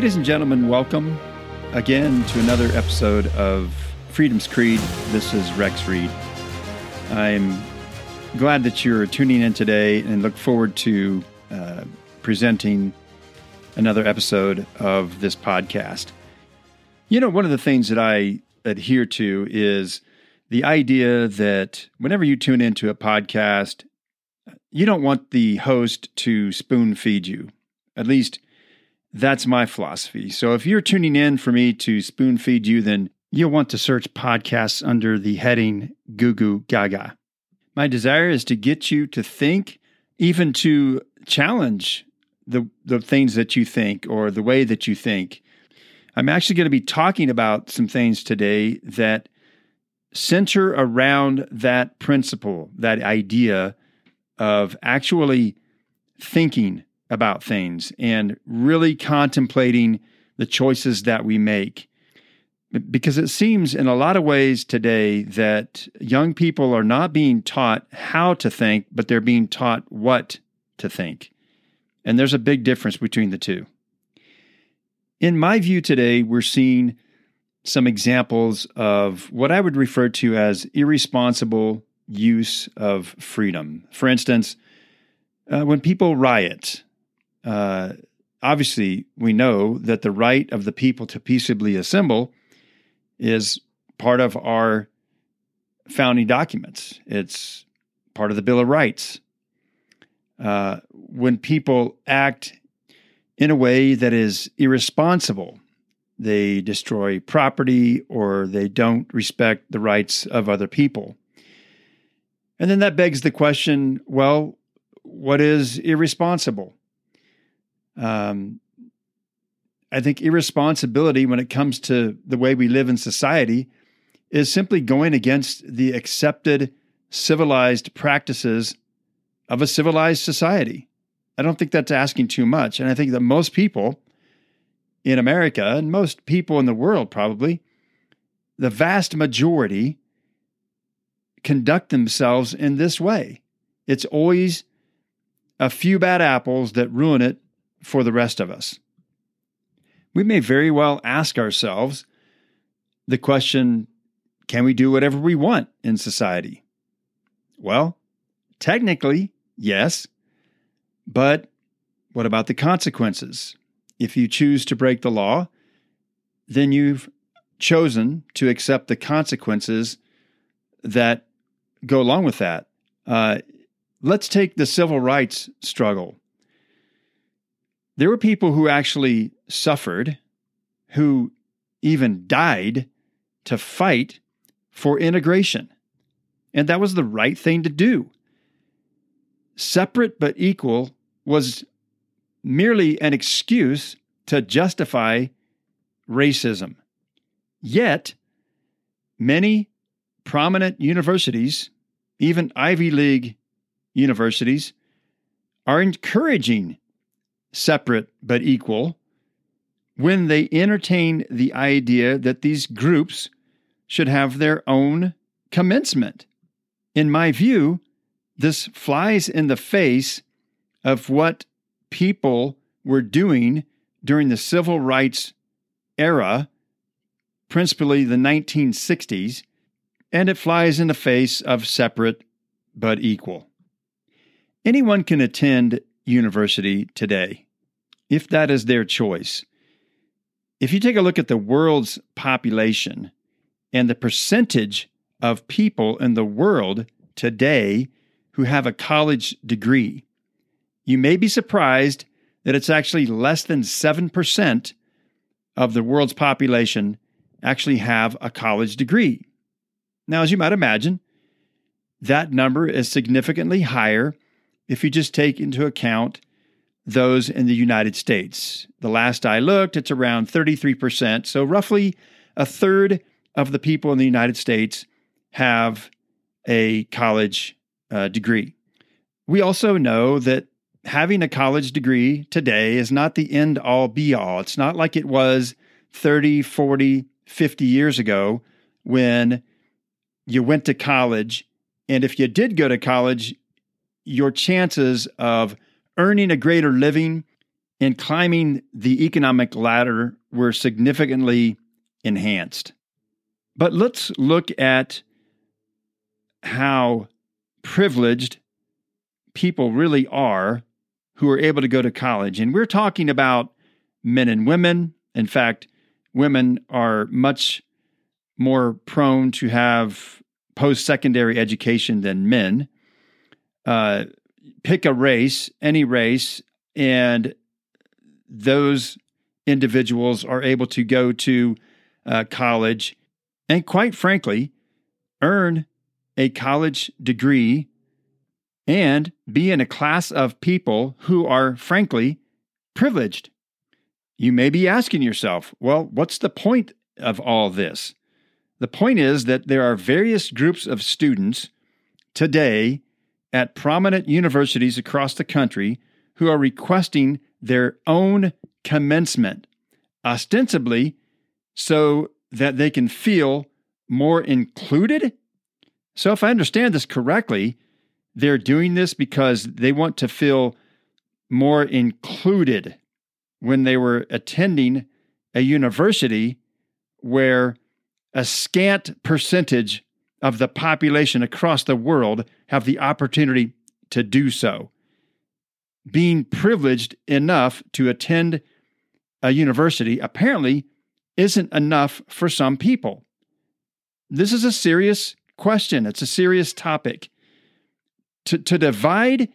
Ladies and gentlemen, welcome again to another episode of Freedom's Creed. This is Rex Reed. I'm glad that you're tuning in today and look forward to uh, presenting another episode of this podcast. You know, one of the things that I adhere to is the idea that whenever you tune into a podcast, you don't want the host to spoon feed you. At least that's my philosophy. So if you're tuning in for me to spoon feed you, then you'll want to search podcasts under the heading Goo Goo Gaga. My desire is to get you to think, even to challenge the, the things that you think or the way that you think. I'm actually going to be talking about some things today that center around that principle, that idea of actually thinking about things and really contemplating the choices that we make. Because it seems in a lot of ways today that young people are not being taught how to think, but they're being taught what to think. And there's a big difference between the two. In my view today, we're seeing some examples of what I would refer to as irresponsible use of freedom. For instance, uh, when people riot, uh, obviously we know that the right of the people to peaceably assemble is part of our founding documents. It's part of the Bill of Rights. Uh, when people act in a way that is irresponsible, they destroy property or they don't respect the rights of other people. And then that begs the question well, what is irresponsible? Um, I think irresponsibility when it comes to the way we live in society is simply going against the accepted civilized practices of a civilized society. I don't think that's asking too much. And I think that most people in America and most people in the world probably, the vast majority conduct themselves in this way. It's always a few bad apples that ruin it for the rest of us. We may very well ask ourselves the question can we do whatever we want in society? Well, technically, yes. But what about the consequences? If you choose to break the law, then you've chosen to accept the consequences that go along with that. Uh, let's take the civil rights struggle. There were people who actually suffered, who even died to fight for integration. And that was the right thing to do. Separate but equal was merely an excuse to justify racism. Yet, many prominent universities, even Ivy League universities, are encouraging separate but equal when they entertain the idea that these groups should have their own commencement. In my view, this flies in the face of what people were doing during the civil rights era, principally the 1960s, and it flies in the face of separate but equal. Anyone can attend university today, if that is their choice. If you take a look at the world's population and the percentage of people in the world today who have a college degree, you may be surprised that it's actually less than 7% of the world's population actually have a college degree. Now, as you might imagine, that number is significantly higher if you just take into account those in the United States. The last I looked, it's around 33%. So, roughly a third of the people in the United States have a college uh, degree. We also know that having a college degree today is not the end all be all. It's not like it was 30, 40, 50 years ago when you went to college. And if you did go to college, your chances of earning a greater living and climbing the economic ladder were significantly enhanced. But let's look at how privileged people really are who are able to go to college. And we're talking about men and women. In fact, women are much more prone to have post secondary education than men. Uh, pick a race, any race, and those individuals are able to go to uh, college and, quite frankly, earn a college degree and be in a class of people who are, frankly, privileged. You may be asking yourself, well, what's the point of all this? The point is that there are various groups of students today at prominent universities across the country who are requesting their own commencement, ostensibly so that they can feel more included. So, if I understand this correctly, they're doing this because they want to feel more included when they were attending a university where a scant percentage of the population across the world have the opportunity to do so. Being privileged enough to attend a university apparently isn't enough for some people. This is a serious question, it's a serious topic. To, to divide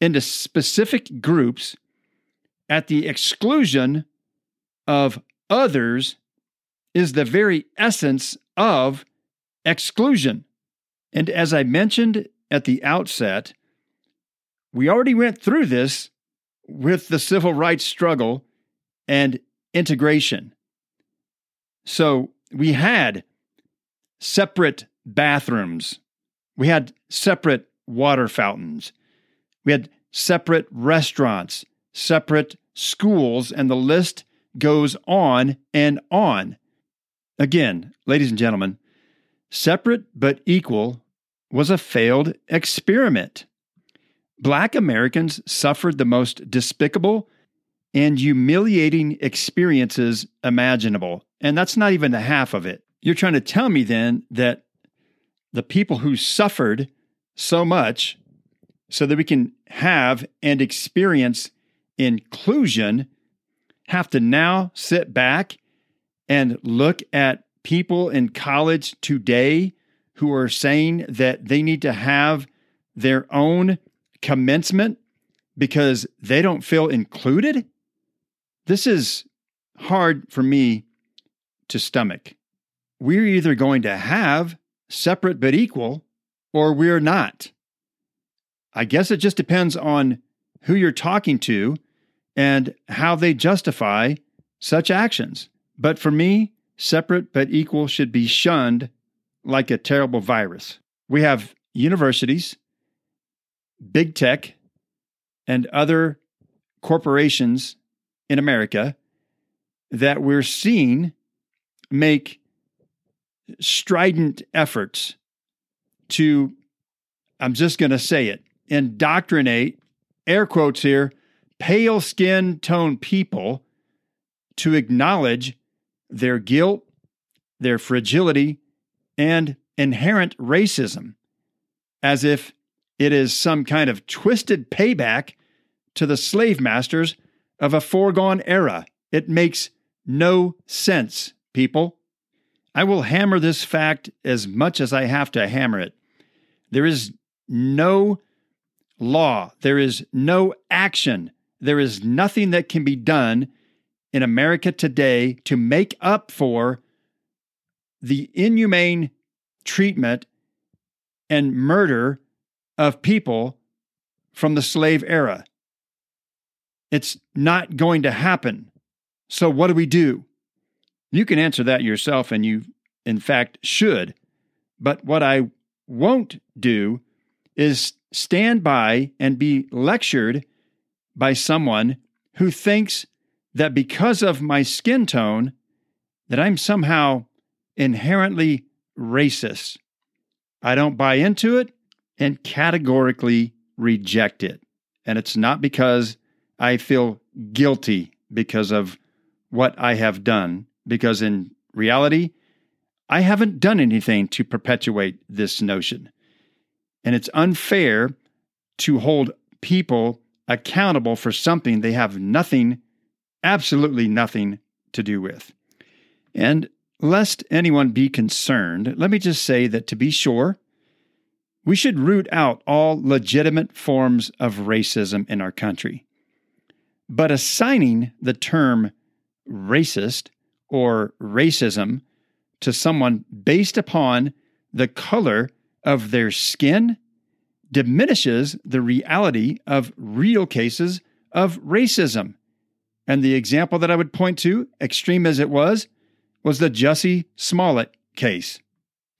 into specific groups at the exclusion of others is the very essence of exclusion. And as I mentioned at the outset, we already went through this with the civil rights struggle and integration. So we had separate bathrooms, we had separate water fountains, we had separate restaurants, separate schools, and the list goes on and on. Again, ladies and gentlemen, separate but equal was a failed experiment. Black Americans suffered the most despicable and humiliating experiences imaginable. And that's not even the half of it. You're trying to tell me then that the people who suffered so much so that we can have and experience inclusion have to now sit back and look at people in college today who are saying that they need to have their own commencement because they don't feel included? This is hard for me to stomach. We're either going to have separate but equal, or we're not. I guess it just depends on who you're talking to and how they justify such actions. But for me, separate but equal should be shunned like a terrible virus. We have universities, big tech, and other corporations in America that we're seeing make strident efforts to, I'm just going to say it, indoctrinate, air quotes here, pale skin tone people to acknowledge their guilt, their fragility, and inherent racism, as if it is some kind of twisted payback to the slave masters of a foregone era. It makes no sense, people. I will hammer this fact as much as I have to hammer it. There is no law, there is no action, there is nothing that can be done in America today to make up for the inhumane treatment and murder of people from the slave era. It's not going to happen. So, what do we do? You can answer that yourself, and you, in fact, should. But what I won't do is stand by and be lectured by someone who thinks that because of my skin tone that I'm somehow inherently racist. I don't buy into it and categorically reject it. And it's not because I feel guilty because of what I have done, because in reality, I haven't done anything to perpetuate this notion. And it's unfair to hold people accountable for something they have nothing, absolutely nothing to do with. And lest anyone be concerned, let me just say that to be sure, we should root out all legitimate forms of racism in our country. But assigning the term racist or racism to someone based upon the color of their skin diminishes the reality of real cases of racism. And the example that I would point to, extreme as it was, was the Jussie Smollett case.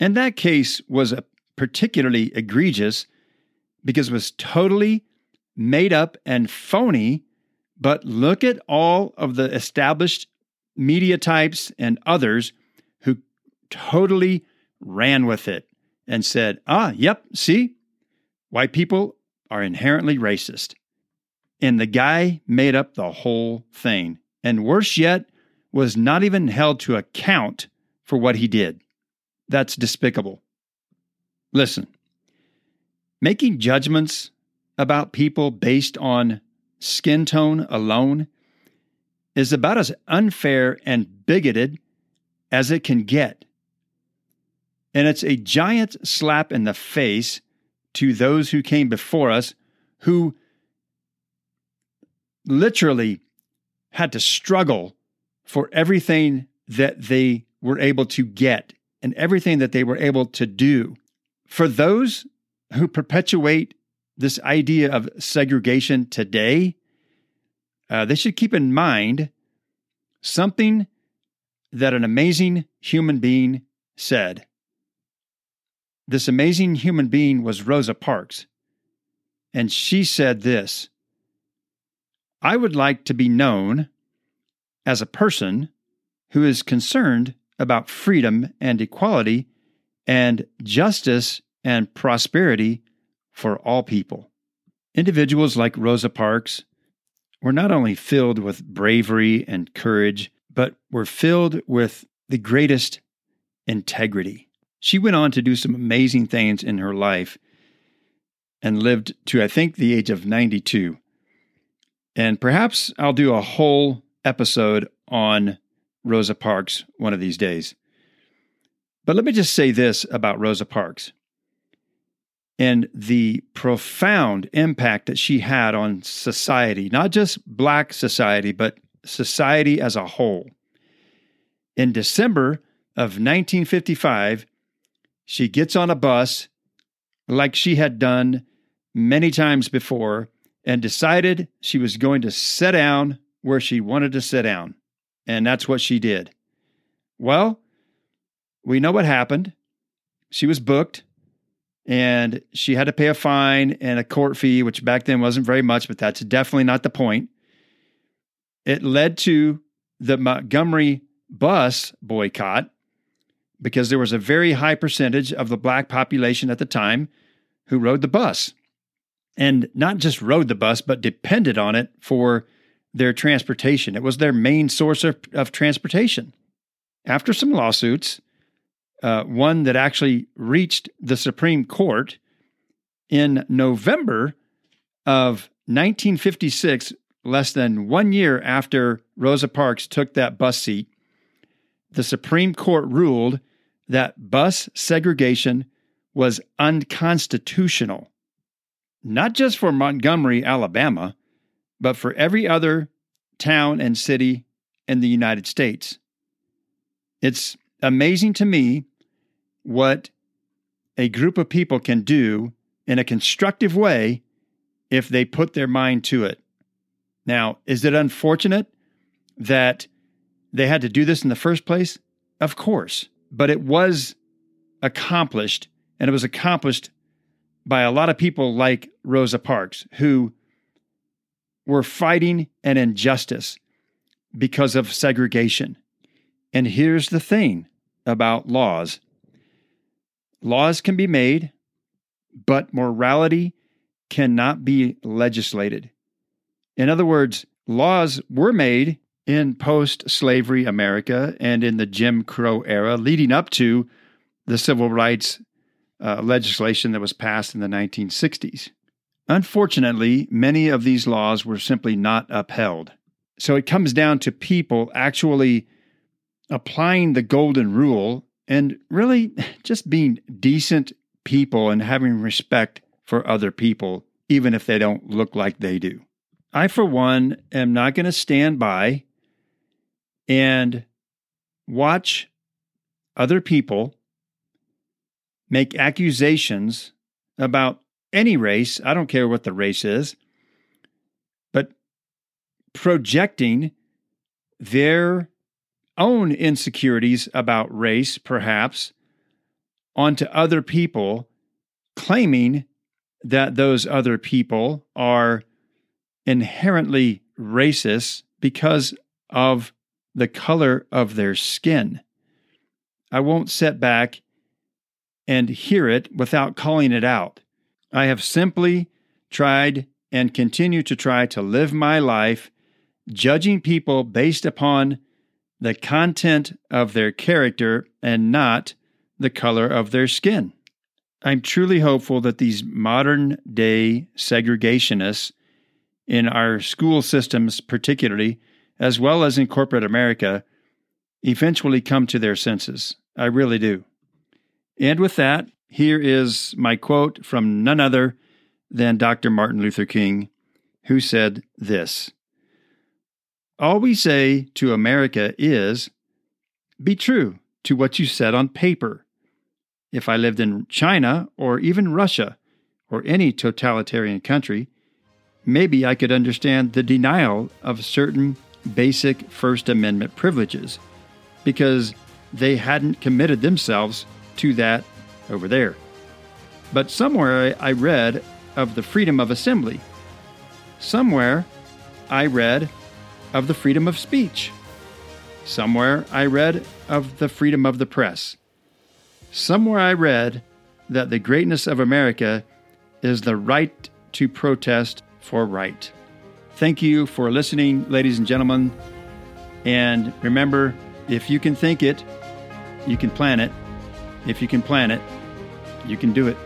And that case was particularly egregious because it was totally made up and phony. But look at all of the established media types and others who totally ran with it and said, ah, yep, see, white people are inherently racist. And the guy made up the whole thing. And worse yet, was not even held to account for what he did. That's despicable. Listen, making judgments about people based on skin tone alone is about as unfair and bigoted as it can get. And it's a giant slap in the face to those who came before us who literally had to struggle for everything that they were able to get and everything that they were able to do. For those who perpetuate this idea of segregation today, uh, they should keep in mind something that an amazing human being said. This amazing human being was Rosa Parks. And she said this I would like to be known as a person who is concerned about freedom and equality and justice and prosperity for all people. Individuals like Rosa Parks were not only filled with bravery and courage, but were filled with the greatest integrity. She went on to do some amazing things in her life and lived to, I think, the age of 92. And perhaps I'll do a whole episode on Rosa Parks one of these days. But let me just say this about Rosa Parks and the profound impact that she had on society, not just Black society, but society as a whole. In December of 1955, she gets on a bus like she had done many times before and decided she was going to sit down where she wanted to sit down. And that's what she did. Well, we know what happened. She was booked and she had to pay a fine and a court fee, which back then wasn't very much, but that's definitely not the point. It led to the Montgomery bus boycott, because there was a very high percentage of the black population at the time who rode the bus. And not just rode the bus, but depended on it for their transportation. It was their main source of, of transportation. After some lawsuits, uh, one that actually reached the Supreme Court in November of 1956, less than one year after Rosa Parks took that bus seat, the Supreme Court ruled that bus segregation was unconstitutional, not just for Montgomery, Alabama, but for every other town and city in the United States. It's amazing to me what a group of people can do in a constructive way if they put their mind to it. Now, is it unfortunate that they had to do this in the first place? Of course. But it was accomplished, and it was accomplished by a lot of people like Rosa Parks, who were fighting an injustice because of segregation. And here's the thing about laws laws can be made, but morality cannot be legislated. In other words, laws were made in post slavery America and in the Jim Crow era leading up to the civil rights uh, legislation that was passed in the 1960s. Unfortunately, many of these laws were simply not upheld. So it comes down to people actually applying the golden rule and really just being decent people and having respect for other people, even if they don't look like they do. I, for one, am not going to stand by and watch other people make accusations about any race, I don't care what the race is, but projecting their own insecurities about race, perhaps, onto other people, claiming that those other people are inherently racist because of the color of their skin. I won't set back and hear it without calling it out. I have simply tried and continue to try to live my life judging people based upon the content of their character and not the color of their skin. I'm truly hopeful that these modern day segregationists in our school systems, particularly, as well as in corporate America, eventually come to their senses. I really do. And with that, here is my quote from none other than Dr. Martin Luther King, who said this All we say to America is, be true to what you said on paper. If I lived in China or even Russia or any totalitarian country, maybe I could understand the denial of certain basic First Amendment privileges because they hadn't committed themselves to that over there. But somewhere I read of the freedom of assembly. Somewhere I read of the freedom of speech. Somewhere I read of the freedom of the press. Somewhere I read that the greatness of America is the right to protest for right. Thank you for listening, ladies and gentlemen. And remember, if you can think it, you can plan it. If you can plan it, you can do it.